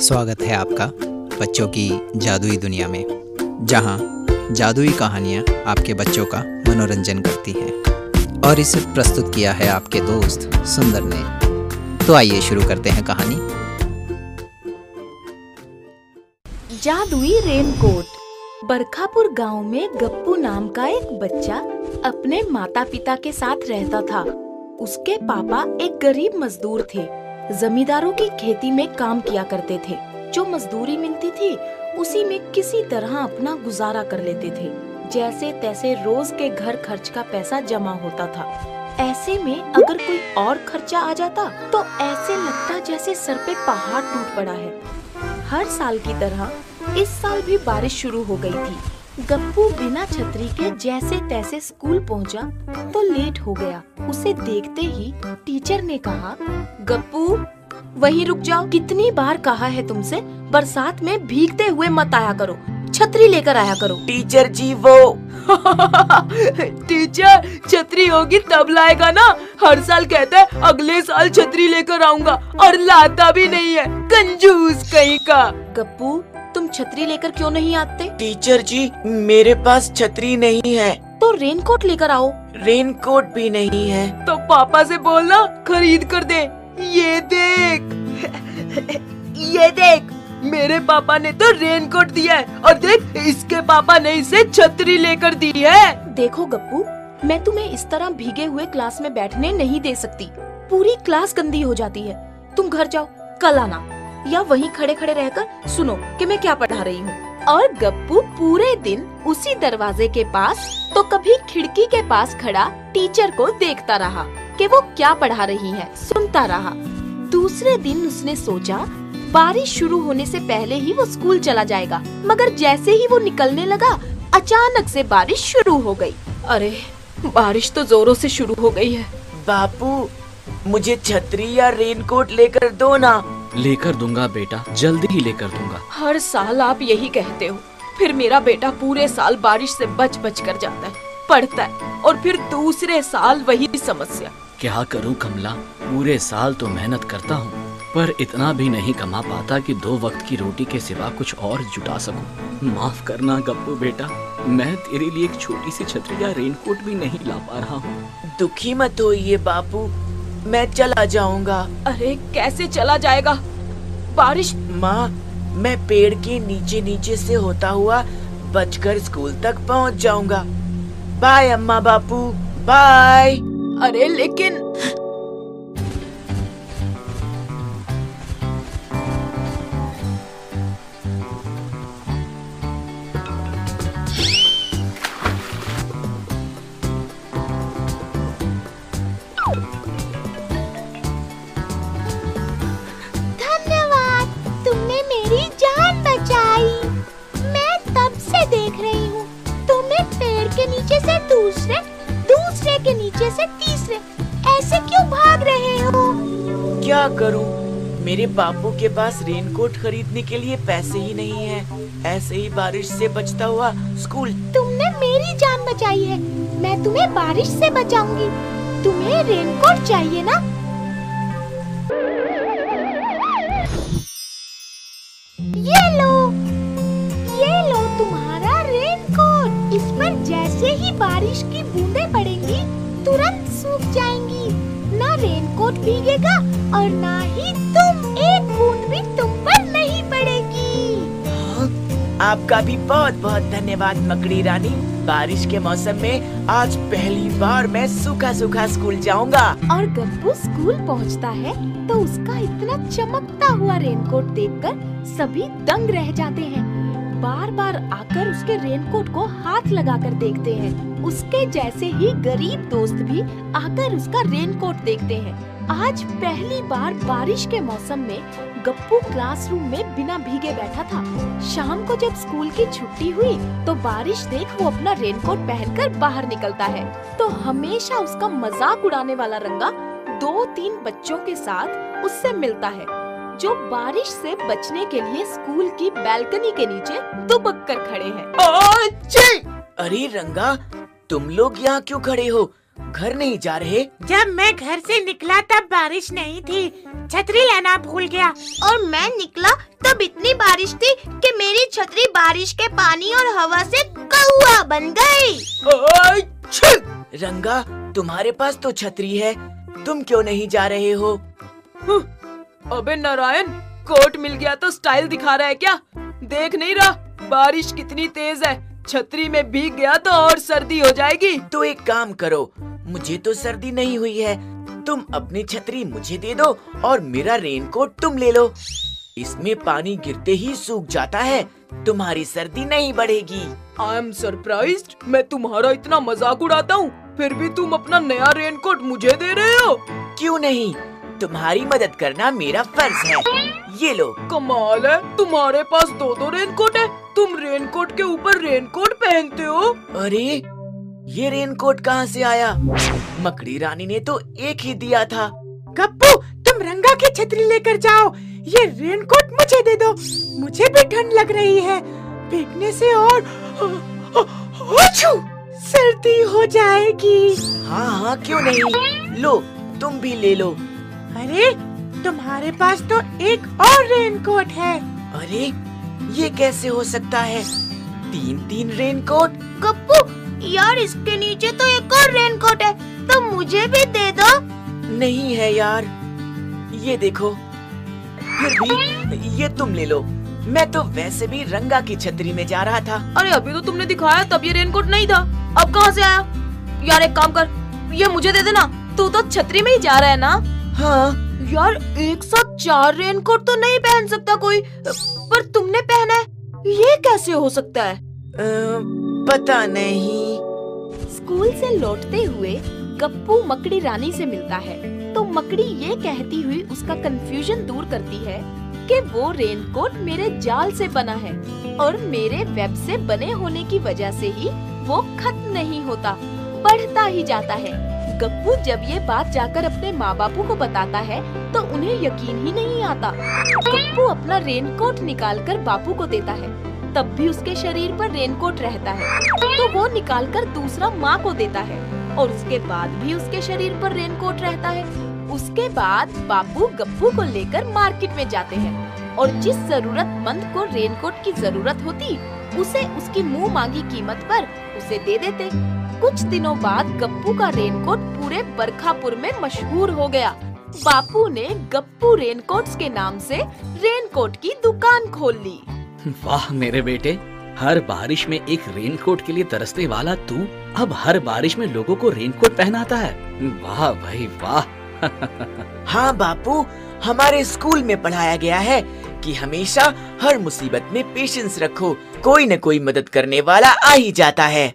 स्वागत है आपका बच्चों की जादुई दुनिया में, जहाँ जादुई कहानियाँ आपके बच्चों का मनोरंजन करती हैं। और इसे प्रस्तुत किया है आपके दोस्त सुंदर ने। तो आइए शुरू करते हैं कहानी। जादुई रेनकोट, बरखापुर गाँव में गप्पू नाम का एक बच्चा अपने माता पिता के साथ रहता था। उसके पापा एक गरीब मजदूर थे। जमींदारों की खेती में काम किया करते थे। जो मजदूरी मिलती थी, उसी में किसी तरह अपना गुजारा कर लेते थे। जैसे तैसे रोज के घर खर्च का पैसा जमा होता था। ऐसे में अगर कोई और खर्चा आ जाता तो ऐसे लगता जैसे सर पे पहाड़ टूट पड़ा है। हर साल की तरह, इस साल भी बारिश शुरू हो गई थी। गप्पू बिना छतरी के जैसे तैसे स्कूल पहुँचा तो लेट हो गया। उसे देखते ही टीचर ने कहा गप्पू वहीं रुक जाओ। कितनी बार कहा है तुमसे बरसात में भीगते हुए मत आया करो। छतरी लेकर आया करो। टीचर जी वो। टीचर छतरी होगी तब लाएगा ना। हर साल कहता है अगले साल छतरी लेकर आऊँगा। और लाता भी नहीं है कंजूस कहीं का। गप्पू तुम छतरी लेकर क्यों नहीं आते? टीचर जी मेरे पास छतरी नहीं है। तो रेनकोट लेकर आओ। रेनकोट भी नहीं है। तो पापा से बोलना खरीद कर दे। ये देख। ये देख। मेरे पापा ने तो रेनकोट दिया है। और देख इसके पापा ने इसे छतरी लेकर दी है। देखो गप्पू मैं तुम्हें इस तरह भीगे हुए क्लास में बैठने नहीं दे सकती। पूरी क्लास गंदी हो जाती है। तुम घर जाओ कल आना। या वहीं खड़े खड़े रहकर सुनो कि मैं क्या पढ़ा रही हूँ। और गप्पू पूरे दिन उसी दरवाजे के पास तो कभी खिड़की के पास खड़ा टीचर को देखता रहा कि वो क्या पढ़ा रही है सुनता रहा। दूसरे दिन उसने सोचा बारिश शुरू होने से पहले ही वो स्कूल चला जाएगा मगर जैसे ही वो निकलने लगा अचानक से बारिश शुरू हो गई। अरे बारिश तो जोरों से शुरू हो गई है। बापू मुझे छतरी या रेनकोट लेकर दो ना। लेकर दूँगा बेटा जल्दी ही लेकर दूँगा। हर साल आप यही कहते हो फिर मेरा बेटा पूरे साल बारिश से बच बच कर जाता है पढ़ता है और फिर दूसरे साल वही समस्या। क्या करूँ कमला पूरे साल तो मेहनत करता हूँ पर इतना भी नहीं कमा पाता कि दो वक्त की रोटी के सिवा कुछ और जुटा सकूँ। माफ़ करना गप्पू बेटा मैं तेरे लिए एक छोटी सी छतरी या रेनकोट भी नहीं ला पा रहा हूँ। दुखी मत होइए बापू मैं चला जाऊँगा। अरे कैसे चला जाएगा? बारिश? माँ मैं पेड़ के नीचे नीचे से होता हुआ बचकर स्कूल तक पहुँच जाऊँगा। बाय अम्मा बापू। बाय। अरे लेकिन दूसरे से तीसरे। ऐसे क्यों भाग रहे हो? क्या करूँ? मेरे बापू के पास रेनकोट खरीदने के लिए पैसे ही नहीं है। ऐसे ही बारिश से बचता हुआ स्कूल। तुमने मेरी जान बचाई है। मैं तुम्हें बारिश से बचाऊँगी। तुम्हें रेनकोट चाहिए ना? ये लो। ये लो तुम्हारा रेनकोट। इस पर जैसे ही बारिश की बूंदें सूख जाएँगी। ना रेनकोट भीगेगा और ना ही तुम एक बूंद भी तुम पर नहीं पड़ेगी। हाँ, आपका भी बहुत बहुत धन्यवाद मकड़ी रानी। बारिश के मौसम में आज पहली बार मैं सूखा सूखा स्कूल जाऊँगा। और गप्पू स्कूल पहुँचता है तो उसका इतना चमकता हुआ रेनकोट देखकर सभी दंग रह जाते हैं। बार बार आकर उसके रेनकोट को हाथ लगाकर देखते हैं। उसके जैसे ही गरीब दोस्त भी आकर उसका रेनकोट देखते हैं। आज पहली बार बारिश के मौसम में गप्पू क्लासरूम में बिना भीगे बैठा था। शाम को जब स्कूल की छुट्टी हुई तो बारिश देख वो अपना रेनकोट पहनकर बाहर निकलता है। तो हमेशा उसका मज़ाक उड़ाने वाला रंगा दो तीन बच्चों के साथ उससे मिलता है। जो बारिश से बचने के लिए स्कूल की बैल्कनी के नीचे दुबक कर खड़े हैं। अरे रंगा तुम लोग यहाँ क्यों खड़े हो? घर नहीं जा रहे? जब मैं घर से निकला तब बारिश नहीं थी। छतरी लाना भूल गया। और मैं निकला तब इतनी बारिश थी कि मेरी छतरी बारिश के पानी और हवा से कौआ बन गई। रंगा तुम्हारे पास तो छतरी है। तुम क्यों नहीं जा रहे हो अबे नारायण कोट मिल गया तो स्टाइल दिखा रहा है क्या? देख नहीं रहा बारिश कितनी तेज है छतरी में भीग गया तो और सर्दी हो जाएगी। तो एक काम करो मुझे तो सर्दी नहीं हुई है तुम अपनी छतरी मुझे दे दो और मेरा रेनकोट तुम ले लो। इसमें पानी गिरते ही सूख जाता है तुम्हारी सर्दी नहीं बढ़ेगी। आई एम सरप्राइज़ मैं तुम्हारा इतना मज़ाक उड़ाता हूँ फिर भी तुम अपना नया रेनकोट मुझे दे रहे हो। क्यों नहीं? तुम्हारी मदद करना मेरा फ़र्ज़ है। ये लो। कमाल है। तुम्हारे पास दो दो रेनकोट है। तुम रेनकोट के ऊपर रेनकोट पहनते हो? अरे ये रेनकोट कहाँ से आया? मकड़ी रानी ने तो एक ही दिया था। गप्पू तुम रंगा की छतरी लेकर जाओ। ये रेनकोट मुझे दे दो। मुझे भी ठंड लग रही है। भीगने से और सर्दी हो जाएगी। हाँ हाँ क्यों नहीं? लो तुम भी ले लो। अरे, तुम्हारे पास तो एक और रेनकोट है। अरे, ये कैसे हो सकता है? तीन तीन रेनकोट गप्पू, यार इसके नीचे तो एक और रेनकोट है तो मुझे भी दे दो। नहीं है यार। ये देखो। फिर भी ये तुम ले लो। मैं तो वैसे भी रंगा की छतरी में जा रहा था। अरे, अभी तो तुमने दिखाया, तब ये रेनकोट नहीं था। अब कहाँ से आया? यार एक काम कर, ये मुझे दे देना। तू तो छतरी में ही जा रहा है ना? हाँ। यार एक साथ चार रेनकोट तो नहीं पहन सकता कोई पर तुमने पहना है। ये कैसे हो सकता है? अ, पता नहीं। स्कूल से लौटते हुए गप्पू मकड़ी रानी से मिलता है तो मकड़ी ये कहती हुई उसका कंफ्यूजन दूर करती है कि वो रेनकोट मेरे जाल से बना है और मेरे वेब से बने होने की वजह से ही वो खत्म नहीं होता बढ़ता ही जाता है। गप्पू जब ये बात जाकर अपने माँ बापू को बताता है तो उन्हें यकीन ही नहीं आता। गप्पू अपना रेनकोट निकाल कर बापू को देता है। तब भी उसके शरीर पर रेनकोट रहता है। तो वो निकाल कर दूसरा माँ को देता है। और उसके बाद भी उसके शरीर पर रेनकोट रहता है। उसके बाद बापू गप्पू को लेकर मार्केट में जाते हैं। और जिस जरूरतमंद को रेनकोट की ज़रूरत होती, उसे उसकी मुँह मांगी कीमत पर उसे दे देते। कुछ दिनों बाद गप्पू का रेनकोट पूरे बरखापुर में मशहूर हो गया। बापू ने गप्पू रेनकोट्स के नाम से रेनकोट की दुकान खोल ली। वाह मेरे बेटे हर बारिश में एक रेनकोट के लिए तरसने वाला तू अब हर बारिश में लोगों को रेनकोट पहनाता है। वाह भाई वाह। हाँ बापू हमारे स्कूल में पढ़ाया गया है कि हमेशा हर मुसीबत में पेशेंस रखो कोई न कोई मदद करने वाला आ ही जाता है।